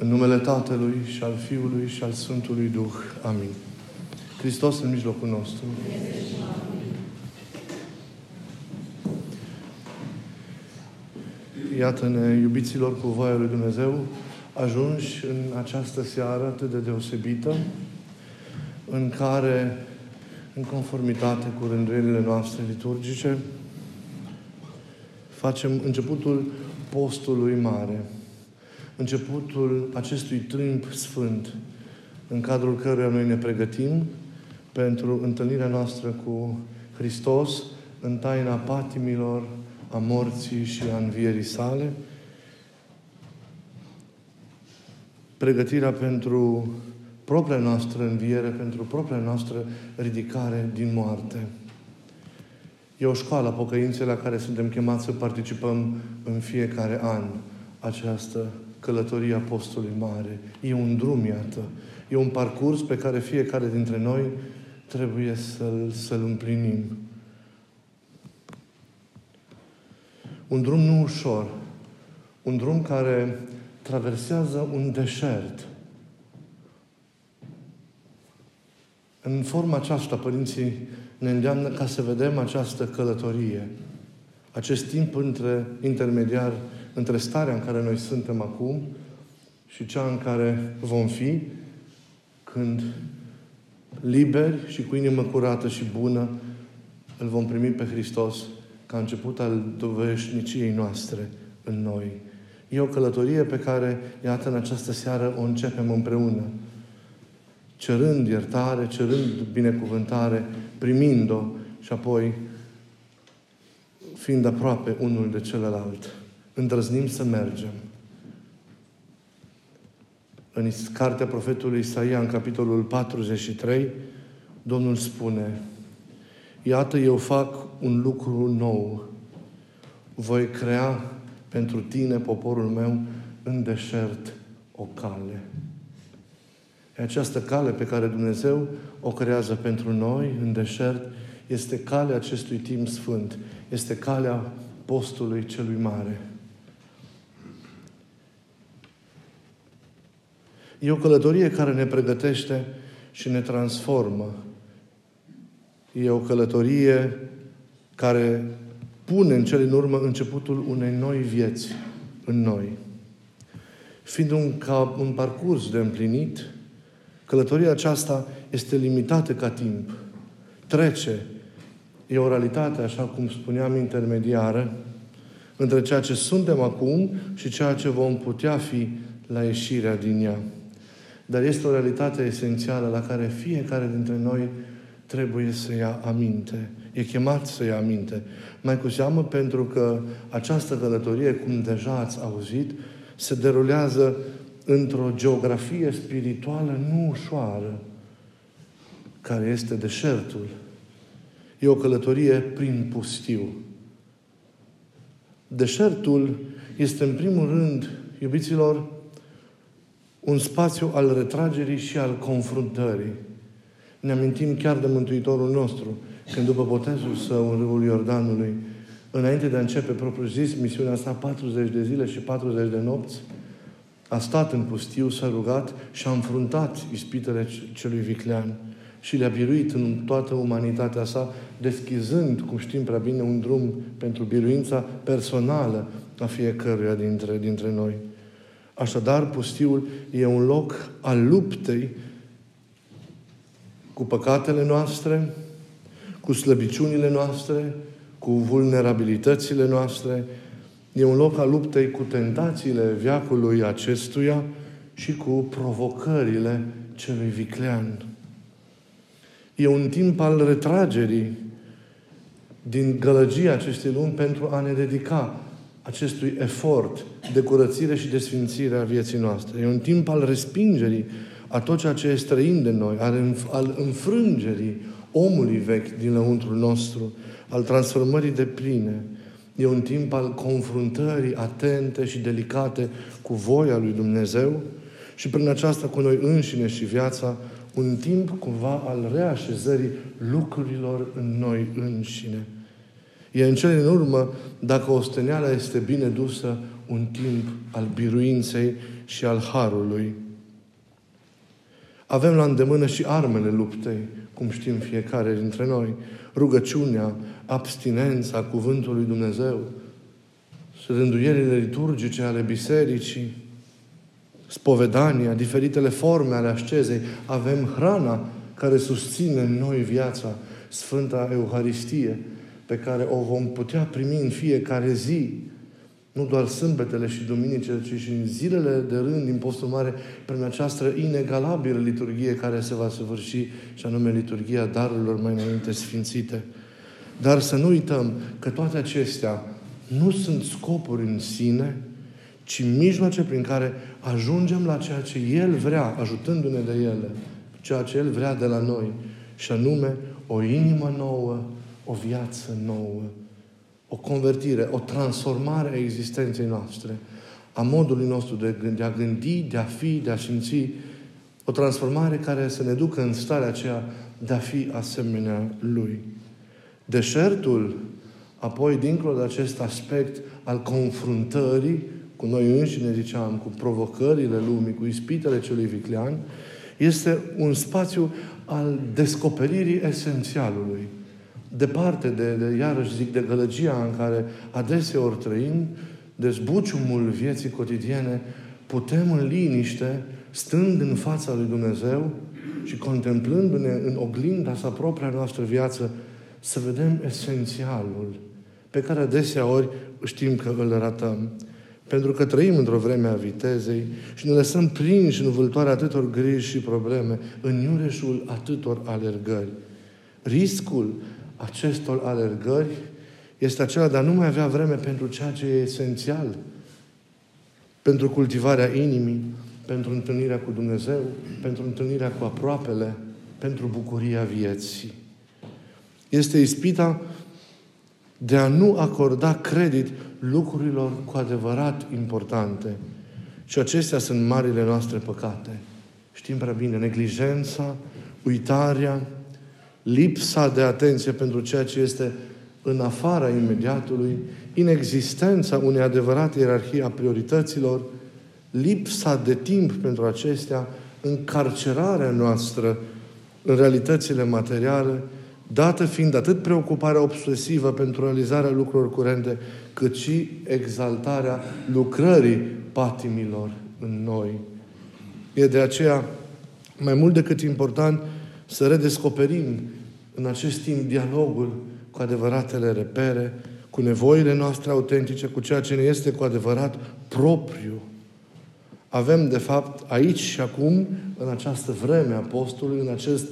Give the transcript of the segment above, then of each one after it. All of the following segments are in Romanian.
În numele Tatălui și al Fiului și al Sfântului Duh. Amin. Hristos în mijlocul nostru. Iată-ne, iubiților, cu voia lui Dumnezeu, ajunși în această seară atât de deosebită, în care, în conformitate cu rânduielile noastre liturgice, facem începutul postului mare, începutul acestui timp sfânt, în cadrul căruia noi ne pregătim pentru întâlnirea noastră cu Hristos în taina patimilor, a morții și a învierii sale, pregătirea pentru propria noastră înviere, pentru propria noastră ridicare din moarte. E o școală a pocăinței la care suntem chemați să participăm în fiecare an această călătorie Apostolului Mare. E un drum, iată. E un parcurs pe care fiecare dintre noi trebuie să-l, să-l împlinim. Un drum nu ușor. Un drum care traversează un deșert. În forma aceasta, părinții ne îndeamnă ca să vedem această călătorie, acest timp între intermediar, între starea în care noi suntem acum și cea în care vom fi când liberi și cu inimă curată și bună îl vom primi pe Hristos ca început al doveșniciei noastre în noi. E o călătorie pe care, iată, în această seară o începem împreună. Cerând iertare, cerând binecuvântare, primind-o și apoi fiind aproape unul de celălalt. Îndrăznim să mergem. În cartea profetului Isaia, în capitolul 43, Domnul spune, Iată, eu fac un lucru nou. Voi crea pentru tine, poporul meu, în deșert o cale. E această cale pe care Dumnezeu o creează pentru noi în deșert este calea acestui timp sfânt. Este calea postului celui mare. E o călătorie care ne pregătește și ne transformă. E o călătorie care pune în cele în urmă începutul unei noi vieți în noi. Fiind un, ca un parcurs de împlinit, călătoria aceasta este limitată ca timp. Trece. E o realitate, așa cum spuneam, intermediară între ceea ce suntem acum și ceea ce vom putea fi la ieșirea din ea. Dar este o realitate esențială la care fiecare dintre noi trebuie să ia aminte. E chemat să ia aminte. Mai cu seamă pentru că această călătorie, cum deja ați auzit, se derulează într-o geografie spirituală nu ușoară, care este deșertul. E o călătorie prin pustiu. Deșertul este, în primul rând, iubiților, un spațiu al retragerii și al confruntării. Ne amintim chiar de Mântuitorul nostru, când după botezul său în râul Iordanului, înainte de a începe propriu zis misiunea sa 40 de zile și 40 de nopți, a stat în pustiu, s-a rugat și a înfruntat ispitele celui viclean și le-a biruit în toată umanitatea sa, deschizând, cum știm prea bine, un drum pentru biruința personală a fiecăruia dintre, dintre noi. Așadar, pustiul e un loc al luptei cu păcatele noastre, cu slăbiciunile noastre, cu vulnerabilitățile noastre. E un loc al luptei cu tentațiile viacului acestuia și cu provocările celui viclean. E un timp al retragerii din gălăgia acestei lumi pentru a ne dedica acestui efort de curățire și de sfințire a vieții noastre. E un timp al respingerii a tot ceea ce e străin de noi, al înfrângerii omului vechi din lăuntrul nostru, al transformării de pline. E un timp al confruntării atente și delicate cu voia lui Dumnezeu și prin aceasta cu noi înșine și viața, un timp cumva al reașezării lucrurilor în noi înșine. E în cele în urmă, dacă osteneala este bine dusă, un timp al biruinței și al harului. Avem la îndemână și armele luptei, cum știm fiecare dintre noi. Rugăciunea, abstinența cuvântului Dumnezeu, rânduielile liturgice ale bisericii, spovedania, diferitele forme ale ascezei. Avem hrana care susține în noi viața, Sfânta Euharistie, pe care o vom putea primi în fiecare zi, nu doar sâmbetele și duminicile, ci și în zilele de rând din postul mare, prin această inegalabilă liturghie care se va săvârși, și anume liturghia darurilor mai înainte sfințite. Dar să nu uităm că toate acestea nu sunt scopuri în sine, ci mijloace prin care ajungem la ceea ce El vrea, ajutându-ne de ele, ceea ce El vrea de la noi, și anume o inimă nouă, o viață nouă, o convertire, o transformare a existenței noastre, a modului nostru de, gândi, de a gândi, de a fi, de a simți, o transformare care să ne ducă în starea aceea de a fi asemenea Lui. Deșertul, apoi, dincolo de acest aspect al confruntării cu noi înșine, ziceam, cu provocările lumii, cu ispitele celui viclean, este un spațiu al descoperirii esențialului. Departe de, de, iarăși zic, de gălăgia în care adeseori trăim, de zbuciumul vieții cotidiene, putem în liniște, stând în fața lui Dumnezeu și contemplându-ne în oglinda sa propria noastră viață, să vedem esențialul pe care adeseori știm că îl ratăm. Pentru că trăim într-o vreme a vitezei și ne lăsăm prinși în vâltoarea atâtor griji și probleme, în iureșul atâtor alergări. Riscul acestor alergări este acela de a nu mai avea vreme pentru ceea ce e esențial, pentru cultivarea inimii, pentru întâlnirea cu Dumnezeu, pentru întâlnirea cu aproapele, pentru bucuria vieții. Este ispita de a nu acorda credit lucrurilor cu adevărat importante. Și acestea sunt marile noastre păcate. Știm prea bine, neglijența, uitarea, lipsa de atenție pentru ceea ce este în afara imediatului, inexistența unei adevărate ierarhii a priorităților, lipsa de timp pentru acestea, încarcerarea noastră în realitățile materiale, dată fiind atât preocuparea obsesivă pentru realizarea lucrurilor curente, cât și exaltarea lucrării patimilor în noi. E de aceea mai mult decât important să redescoperim în acest timp dialogul cu adevăratele repere, cu nevoile noastre autentice, cu ceea ce ne este cu adevărat propriu. Avem, de fapt, aici și acum, în această vreme a postului, în acest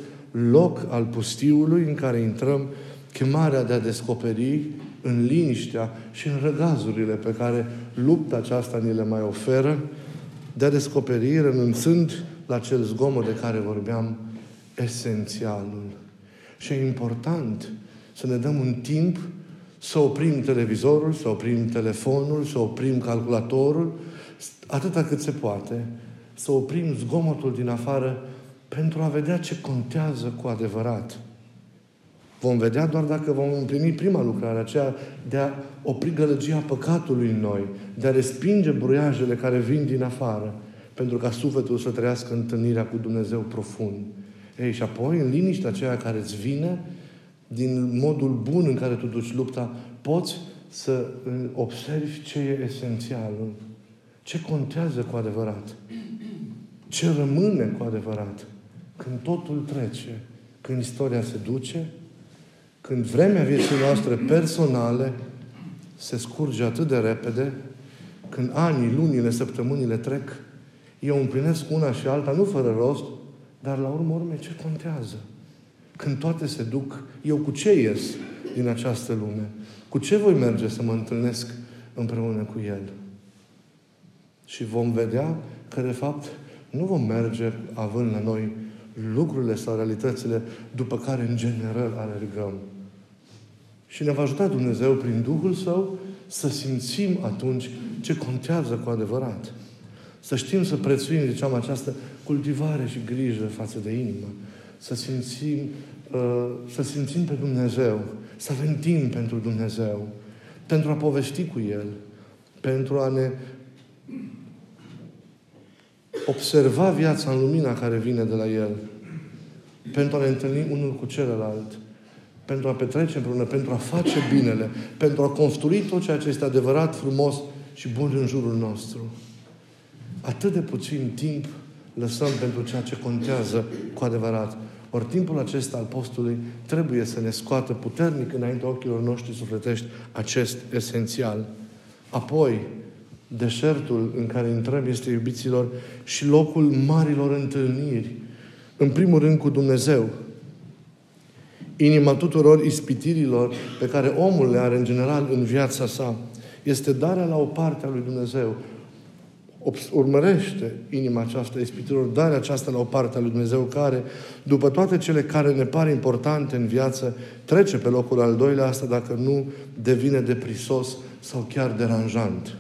loc al pustiului în care intrăm, chemarea de a descoperi în liniștea și în răgazurile pe care lupta aceasta ni le mai oferă, de a descoperi, renunțând la cel zgomot de care vorbeam, esențialul. Și e important să ne dăm un timp să oprim televizorul, să oprim telefonul, să oprim calculatorul, atâta cât se poate, să oprim zgomotul din afară pentru a vedea ce contează cu adevărat. Vom vedea doar dacă vom împlini prima lucrare, aceea de a opri gălăgia păcatului în noi, de a respinge bruiajele care vin din afară, pentru ca sufletul să trăiască întâlnirea cu Dumnezeu profund. Ei, și apoi, în liniștea aceea care îți vine, din modul bun în care tu duci lupta, poți să observi ce e esențialul, ce contează cu adevărat, ce rămâne cu adevărat. Când totul trece, când istoria se duce, când vremea vieții noastre personale se scurge atât de repede, când anii, lunile, săptămânile trec, eu împlinesc una și alta, nu fără rost, dar la urmă urme ce contează? Când toate se duc, eu cu ce ies din această lume? Cu ce voi merge să mă întâlnesc împreună cu El? Și vom vedea că, de fapt, nu vom merge având la noi lucrurile sau realitățile după care, în general, alergăm. Și ne va ajuta Dumnezeu prin Duhul Său să simțim atunci ce contează cu adevărat. Să știm să prețuim, ziceam, această cultivare și grijă față de inimă. Să simțim, uh, să simțim pe Dumnezeu. Să avem timp pentru Dumnezeu. Pentru a povesti cu El. pentru a ne observa viața în lumina care vine de la El, pentru a ne întâlni unul cu celălalt, pentru a petrece împreună, pentru a face binele, pentru a construi tot ceea ce este adevărat, frumos și bun în jurul nostru. Atât de puțin timp lăsăm pentru ceea ce contează cu adevărat. Ori timpul acesta al postului trebuie să ne scoată puternic înaintea ochilor noștri sufletești acest esențial. Apoi, deșertul în care intrăm este, iubiților, și locul marilor întâlniri. În primul rând cu Dumnezeu. Inima tuturor ispitirilor pe care omul le are în general în viața sa este darea la o parte a lui Dumnezeu. Urmărește inima aceasta ispitirilor, darea aceasta la o parte a lui Dumnezeu care, după toate cele care ne par importante în viață, trece pe locul al doilea asta dacă nu devine deprisos sau chiar deranjant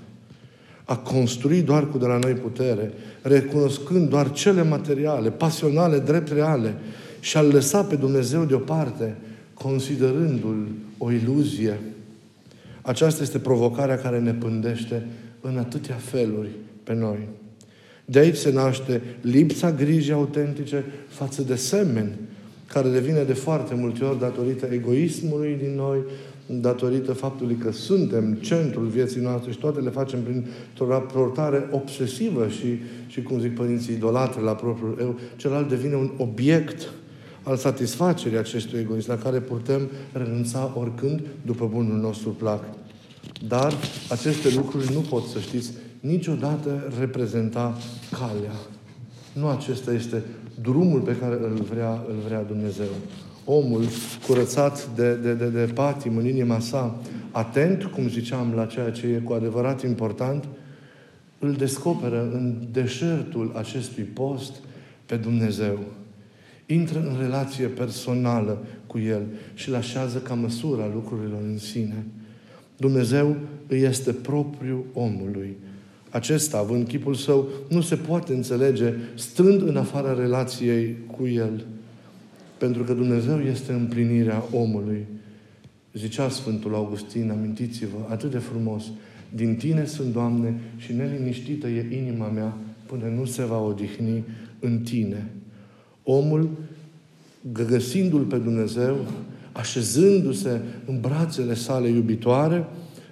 a construi doar cu de la noi putere, recunoscând doar cele materiale, pasionale, drept reale și a-L lăsa pe Dumnezeu deoparte, considerându-L o iluzie. Aceasta este provocarea care ne pândește în atâtea feluri pe noi. De aici se naște lipsa grijii autentice față de semeni, care devine de foarte multe ori datorită egoismului din noi, datorită faptului că suntem centrul vieții noastre și toate le facem prin o raportare obsesivă și, și cum zic părinții, idolatre la propriul eu, celălalt devine un obiect al satisfacerii acestui egoism, la care putem renunța oricând după bunul nostru plac. Dar aceste lucruri nu pot, să știți, niciodată reprezenta calea. Nu acesta este drumul pe care îl vrea, îl vrea Dumnezeu omul curățat de, de, de, de patim în inima sa, atent, cum ziceam, la ceea ce e cu adevărat important, îl descoperă în deșertul acestui post pe Dumnezeu. Intră în relație personală cu El și îl așează ca măsura lucrurilor în sine. Dumnezeu îi este propriu omului. Acesta, având chipul său, nu se poate înțelege strând în afara relației cu El. Pentru că Dumnezeu este împlinirea omului. Zicea Sfântul Augustin, amintiți-vă, atât de frumos, din Tine sunt, Doamne, și neliniștită e inima mea până nu se va odihni în Tine. Omul, găsindu-L pe Dumnezeu, așezându-se în brațele sale iubitoare,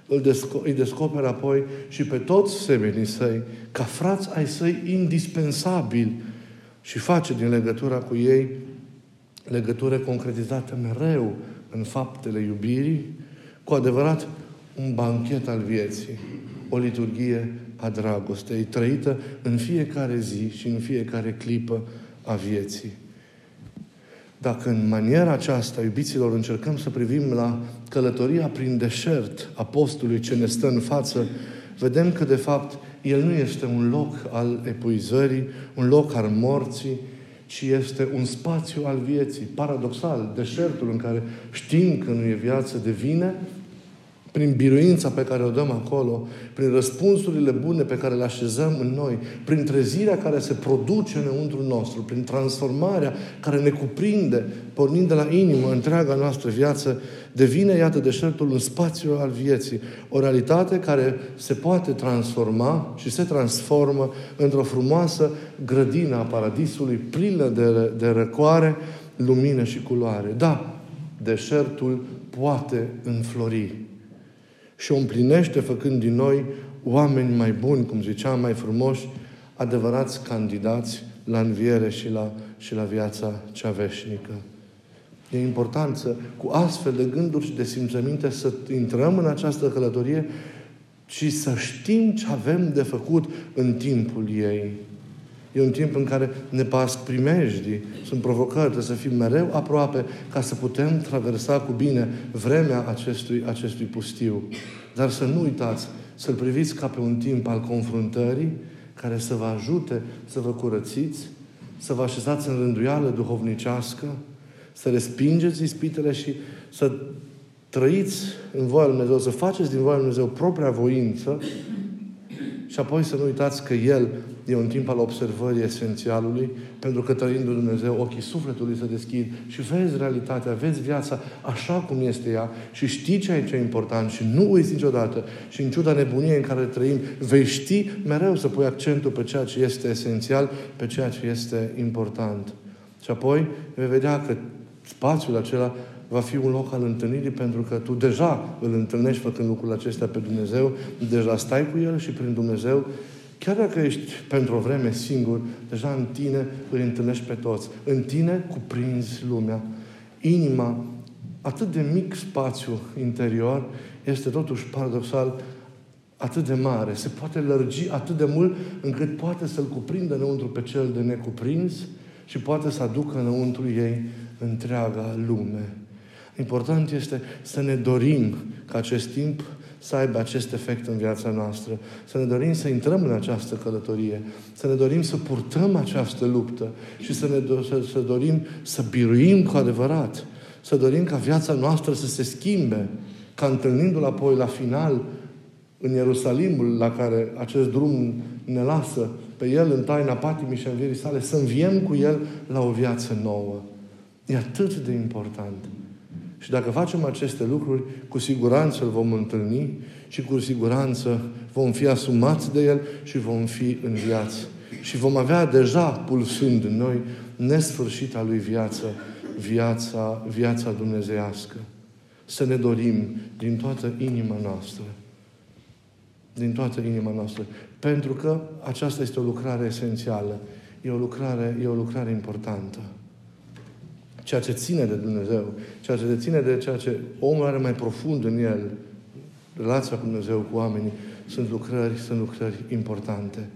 îl desco- îi descoperă apoi și pe toți semenii săi, ca frați ai săi indispensabili și face din legătura cu ei legătură concretizată mereu în faptele iubirii, cu adevărat un banchet al vieții, o liturghie a dragostei, trăită în fiecare zi și în fiecare clipă a vieții. Dacă în maniera aceasta, iubiților, încercăm să privim la călătoria prin deșert a postului ce ne stă în față, vedem că, de fapt, el nu este un loc al epuizării, un loc al morții, ci este un spațiu al vieții. Paradoxal, deșertul în care știm că nu e viață devine prin biruința pe care o dăm acolo, prin răspunsurile bune pe care le așezăm în noi, prin trezirea care se produce înăuntru nostru, prin transformarea care ne cuprinde, pornind de la inimă întreaga noastră viață, devine, iată, deșertul un spațiu al vieții. O realitate care se poate transforma și se transformă într-o frumoasă grădină a paradisului, plină de, de răcoare, lumină și culoare. Da, deșertul poate înflori și o împlinește făcând din noi oameni mai buni, cum ziceam, mai frumoși, adevărați candidați la înviere și la, și la viața cea veșnică. E important să, cu astfel de gânduri și de simțăminte, să intrăm în această călătorie și să știm ce avem de făcut în timpul ei. E un timp în care ne pasc primejdii, sunt provocări, trebuie să fim mereu aproape ca să putem traversa cu bine vremea acestui, acestui pustiu. Dar să nu uitați, să-l priviți ca pe un timp al confruntării care să vă ajute să vă curățiți, să vă așezați în rânduială duhovnicească, să respingeți ispitele și să trăiți în voia Lui Dumnezeu, să faceți din voia Lui Dumnezeu propria voință și apoi să nu uitați că El e un timp al observării esențialului, pentru că trăind Dumnezeu, ochii sufletului se deschid și vezi realitatea, vezi viața așa cum este ea și știi ce e ce important și nu uiți niciodată și în ciuda nebuniei în care trăim, vei ști mereu să pui accentul pe ceea ce este esențial, pe ceea ce este important. Și apoi vei vedea că spațiul acela va fi un loc al întâlnirii pentru că tu deja îl întâlnești făcând lucrul acesta pe Dumnezeu, deja stai cu El și prin Dumnezeu, chiar dacă ești pentru o vreme singur, deja în tine îi întâlnești pe toți. În tine cuprinzi lumea. Inima, atât de mic spațiu interior, este totuși paradoxal atât de mare, se poate lărgi atât de mult încât poate să-l cuprindă înăuntru pe cel de necuprins și poate să aducă înăuntru ei întreaga lume. Important este să ne dorim ca acest timp să aibă acest efect în viața noastră. Să ne dorim să intrăm în această călătorie. Să ne dorim să purtăm această luptă și să ne do- să, să dorim să biruim cu adevărat. Să dorim ca viața noastră să se schimbe. Ca întâlnindu-l apoi la final în Ierusalimul la care acest drum ne lasă pe El în taina patimii și învierii sale, să înviem cu El la o viață nouă. E atât de important. Și dacă facem aceste lucruri, cu siguranță îl vom întâlni și cu siguranță vom fi asumați de El și vom fi în viață. Și vom avea deja pulsând în noi nesfârșita Lui viață, viața, viața dumnezeiască. Să ne dorim din toată inima noastră. Din toată inima noastră. Pentru că aceasta este o lucrare esențială. E o lucrare, e o lucrare importantă ceea ce ține de Dumnezeu, ceea ce ține de ceea ce omul are mai profund în el, relația cu Dumnezeu, cu oamenii, sunt lucrări, sunt lucrări importante.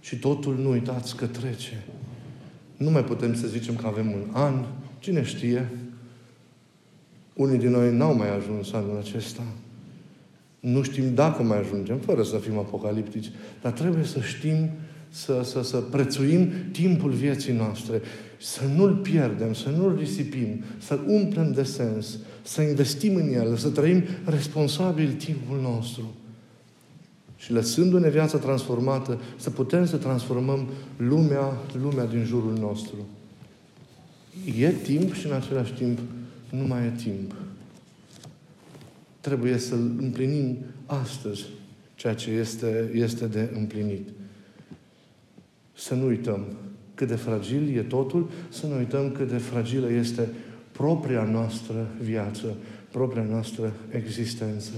Și totul nu uitați că trece. Nu mai putem să zicem că avem un an, cine știe. Unii din noi n-au mai ajuns anul acesta. Nu știm dacă mai ajungem, fără să fim apocaliptici, dar trebuie să știm să, să, să prețuim timpul vieții noastre, să nu-l pierdem, să nu-l risipim, să-l umplem de sens, să investim în el, să trăim responsabil timpul nostru. Și lăsându-ne viața transformată, să putem să transformăm lumea, lumea din jurul nostru. E timp și în același timp nu mai e timp. Trebuie să-l împlinim astăzi ceea ce este, este de împlinit. Să nu uităm cât de fragil e totul, să nu uităm cât de fragilă este propria noastră viață, propria noastră existență.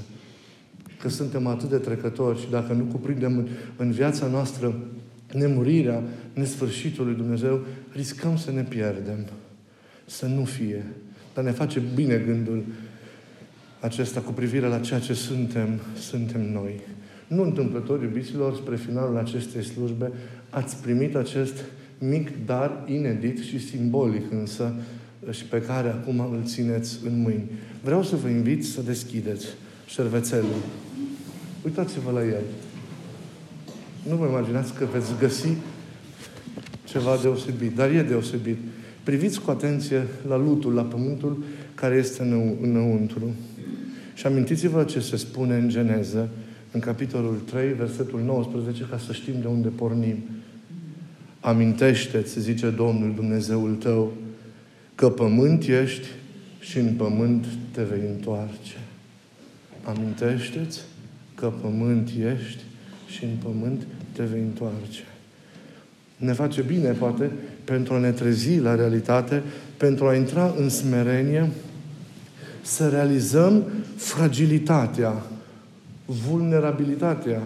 Că suntem atât de trecători și dacă nu cuprindem în, în viața noastră nemurirea, nesfârșitul lui Dumnezeu, riscăm să ne pierdem. Să nu fie. Dar ne face bine gândul acesta cu privire la ceea ce suntem, suntem noi. Nu întâmplător, iubiților, spre finalul acestei slujbe, ați primit acest mic dar inedit și simbolic însă și pe care acum îl țineți în mâini. Vreau să vă invit să deschideți șervețelul. Uitați-vă la el. Nu vă imaginați că veți găsi ceva deosebit, dar e deosebit. Priviți cu atenție la lutul, la pământul care este înăuntru. Și amintiți-vă ce se spune în Geneză, în capitolul 3, versetul 19, ca să știm de unde pornim. Amintește-ți, zice Domnul Dumnezeul tău, că pământ ești și în pământ te vei întoarce. Amintește-ți că pământ ești și în pământ te vei întoarce. Ne face bine, poate, pentru a ne trezi la realitate, pentru a intra în smerenie, să realizăm fragilitatea, vulnerabilitatea,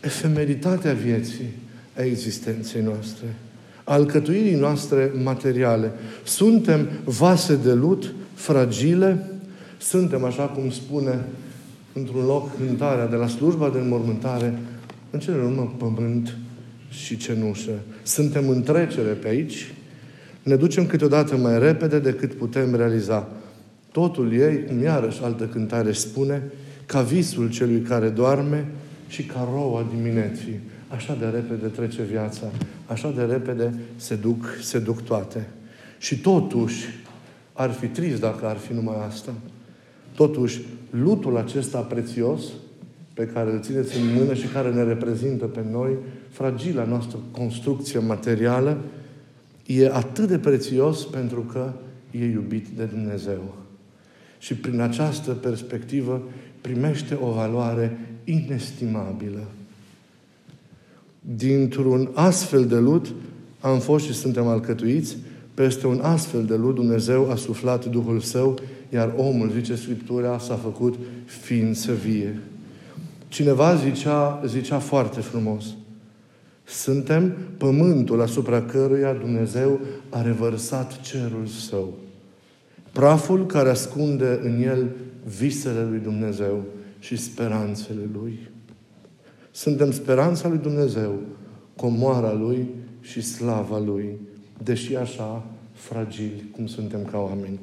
efemeritatea vieții, a existenței noastre, a alcătuirii noastre materiale. Suntem vase de lut fragile, suntem, așa cum spune într-un loc cântarea de la slujba de înmormântare, în cele urmă pământ și cenușă. Suntem în trecere pe aici, ne ducem câteodată mai repede decât putem realiza. Totul ei, cum iarăși altă cântare spune, ca visul celui care doarme și ca roa dimineții. Așa de repede trece viața, așa de repede se duc, se duc toate. Și totuși, ar fi trist dacă ar fi numai asta. Totuși, lutul acesta prețios, pe care îl țineți în mână și care ne reprezintă pe noi, fragila noastră construcție materială, e atât de prețios pentru că e iubit de Dumnezeu. Și prin această perspectivă primește o valoare inestimabilă. Dintr-un astfel de lut am fost și suntem alcătuiți, peste un astfel de lut Dumnezeu a suflat Duhul Său, iar omul, zice Scriptura, s-a făcut ființă vie. Cineva zicea, zicea foarte frumos, suntem pământul asupra căruia Dumnezeu a revărsat cerul său. Praful care ascunde în el visele lui Dumnezeu și speranțele lui. Suntem speranța lui Dumnezeu, comoara lui și slava lui, deși așa fragili cum suntem ca oameni.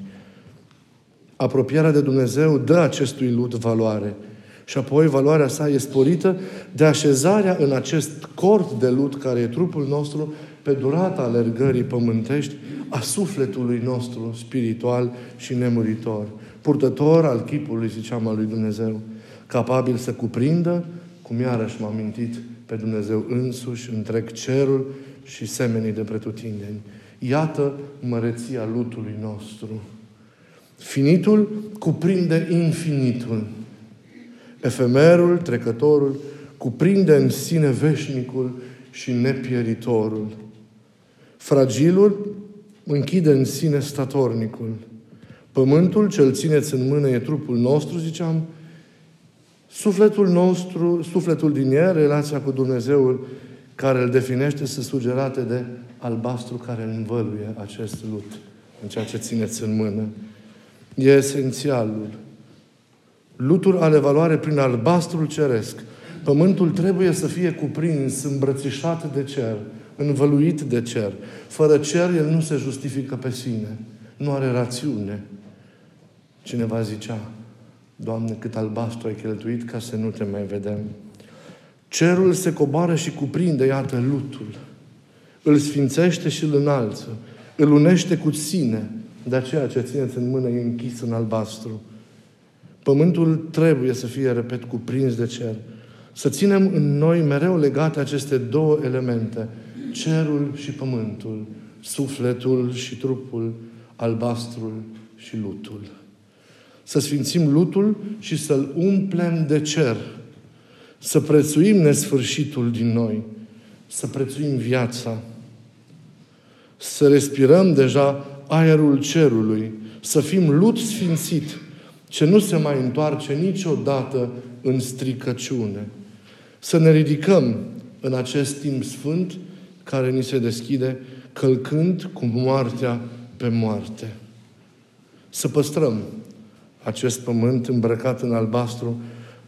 Apropierea de Dumnezeu dă acestui lut valoare – și apoi valoarea sa e sporită de așezarea în acest cort de lut care e trupul nostru pe durata alergării pământești a sufletului nostru spiritual și nemuritor. Purtător al chipului, ziceam, al lui Dumnezeu. Capabil să cuprindă, cum iarăși m-am mintit, pe Dumnezeu însuși, întreg cerul și semenii de pretutindeni. Iată măreția lutului nostru. Finitul cuprinde infinitul. Efemerul, trecătorul, cuprinde în sine veșnicul și nepieritorul. Fragilul închide în sine statornicul. Pământul ce-l țineți în mână e trupul nostru, ziceam, sufletul nostru, sufletul din el, relația cu Dumnezeul care îl definește, se sugerate de albastru care îl învăluie acest lut în ceea ce țineți în mână. E esențialul. Luturi ale valoare prin albastrul ceresc. Pământul trebuie să fie cuprins, îmbrățișat de cer, învăluit de cer. Fără cer, el nu se justifică pe sine. Nu are rațiune. Cineva zicea, Doamne, cât albastru ai cheltuit ca să nu te mai vedem. Cerul se coboară și cuprinde, iată, lutul. Îl sfințește și îl înalță. Îl unește cu sine. De aceea ce țineți în mână e închis în albastru. Pământul trebuie să fie, repet, cuprins de cer. Să ținem în noi mereu legate aceste două elemente, cerul și pământul, sufletul și trupul, albastrul și lutul. Să sfințim lutul și să-l umplem de cer. Să prețuim nesfârșitul din noi. Să prețuim viața. Să respirăm deja aerul cerului. Să fim lut sfințit ce nu se mai întoarce niciodată în stricăciune. Să ne ridicăm în acest timp sfânt care ni se deschide, călcând cu moartea pe moarte. Să păstrăm acest pământ îmbrăcat în albastru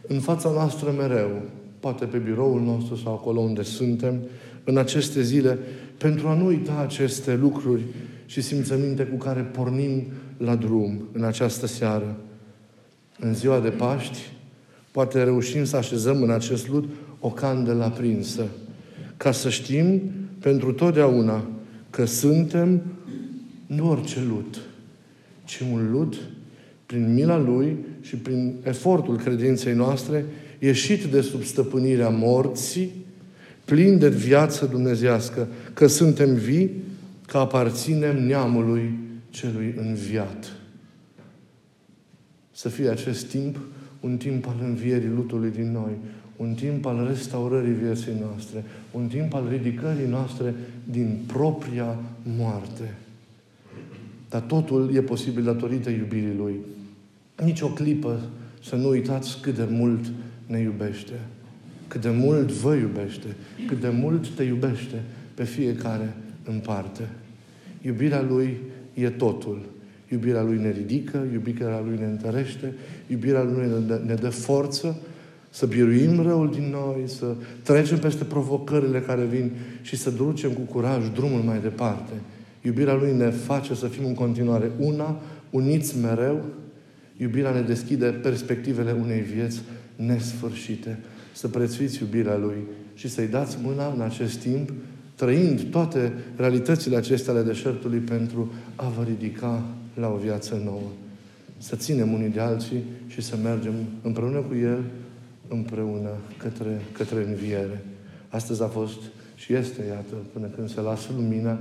în fața noastră mereu, poate pe biroul nostru sau acolo unde suntem, în aceste zile, pentru a nu uita aceste lucruri și simțăminte cu care pornim la drum în această seară în ziua de Paști, poate reușim să așezăm în acest lut o candelă aprinsă, ca să știm pentru totdeauna că suntem nu orice lut, ci un lut prin mila Lui și prin efortul credinței noastre, ieșit de sub stăpânirea morții, plin de viață dumnezească, că suntem vii, că aparținem neamului celui înviat. Să fie acest timp un timp al învierii lutului din noi, un timp al restaurării vieții noastre, un timp al ridicării noastre din propria moarte. Dar totul e posibil datorită iubirii Lui. Nici o clipă să nu uitați cât de mult ne iubește, cât de mult vă iubește, cât de mult te iubește pe fiecare în parte. Iubirea Lui e totul. Iubirea Lui ne ridică, iubirea Lui ne întărește, iubirea Lui ne dă, ne dă forță să biruim răul din noi, să trecem peste provocările care vin și să ducem cu curaj drumul mai departe. Iubirea Lui ne face să fim în continuare una, uniți mereu. Iubirea ne deschide perspectivele unei vieți nesfârșite. Să prețuiți iubirea Lui și să-i dați mâna în acest timp, trăind toate realitățile acestea ale deșertului pentru a vă ridica la o viață nouă. Să ținem unii de alții și să mergem împreună cu El împreună către, către înviere. Astăzi a fost și este, iată, până când se lasă lumina,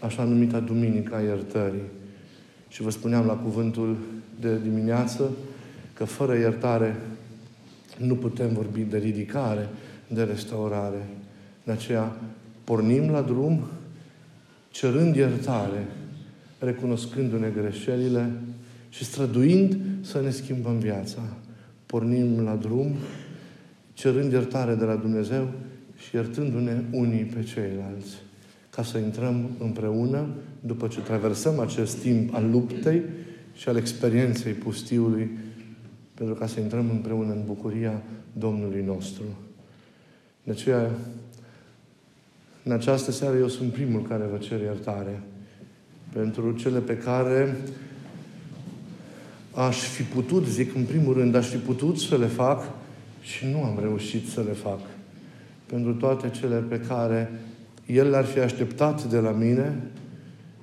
așa numita Duminica Iertării. Și vă spuneam la cuvântul de dimineață că fără iertare nu putem vorbi de ridicare, de restaurare. De aceea pornim la drum cerând iertare, recunoscându-ne greșelile și străduind să ne schimbăm viața. Pornim la drum cerând iertare de la Dumnezeu și iertându-ne unii pe ceilalți. Ca să intrăm împreună, după ce traversăm acest timp al luptei și al experienței pustiului, pentru ca să intrăm împreună în bucuria Domnului nostru. De aceea, în această seară eu sunt primul care vă cer iertare pentru cele pe care aș fi putut, zic în primul rând, aș fi putut să le fac și nu am reușit să le fac. Pentru toate cele pe care El le-ar fi așteptat de la mine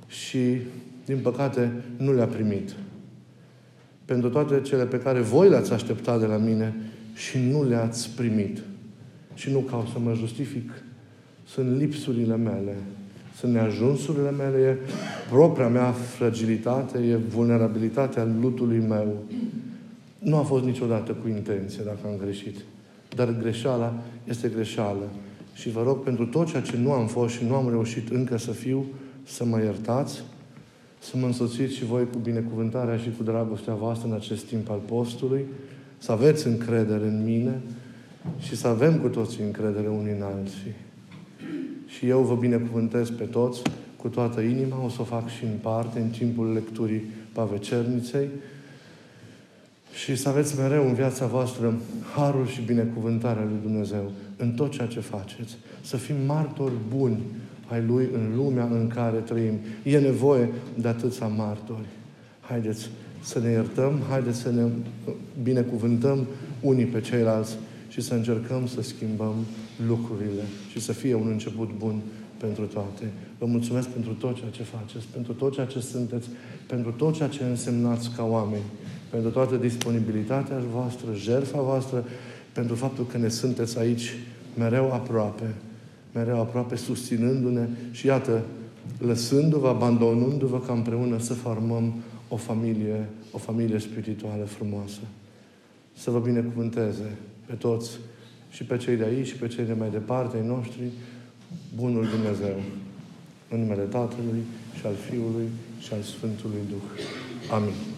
și, din păcate, nu le-a primit. Pentru toate cele pe care voi le-ați așteptat de la mine și nu le-ați primit. Și nu caut să mă justific. Sunt lipsurile mele. Sunt neajunsurile mele, e propria mea fragilitate, e vulnerabilitatea lutului meu. Nu a fost niciodată cu intenție dacă am greșit. Dar greșeala este greșeală. Și vă rog pentru tot ceea ce nu am fost și nu am reușit încă să fiu, să mă iertați, să mă însoțiți și voi cu binecuvântarea și cu dragostea voastră în acest timp al postului, să aveți încredere în mine și să avem cu toții încredere unii în alții. Și eu vă binecuvântez pe toți cu toată inima, o să o fac și în parte, în timpul lecturii Pavecerniței, și să aveți mereu în viața voastră harul și binecuvântarea lui Dumnezeu în tot ceea ce faceți. Să fim martori buni ai Lui în lumea în care trăim. E nevoie de atâția martori. Haideți să ne iertăm, haideți să ne binecuvântăm unii pe ceilalți și să încercăm să schimbăm lucrurile și să fie un început bun pentru toate. Vă mulțumesc pentru tot ceea ce faceți, pentru tot ceea ce sunteți, pentru tot ceea ce însemnați ca oameni pentru toată disponibilitatea voastră, jertfa voastră, pentru faptul că ne sunteți aici mereu aproape, mereu aproape, susținându-ne și iată, lăsându-vă, abandonându-vă ca împreună să formăm o familie, o familie spirituală frumoasă. Să vă binecuvânteze pe toți și pe cei de aici și pe cei de mai departe ai noștri, Bunul Dumnezeu, în numele Tatălui și al Fiului și al Sfântului Duh. Amin.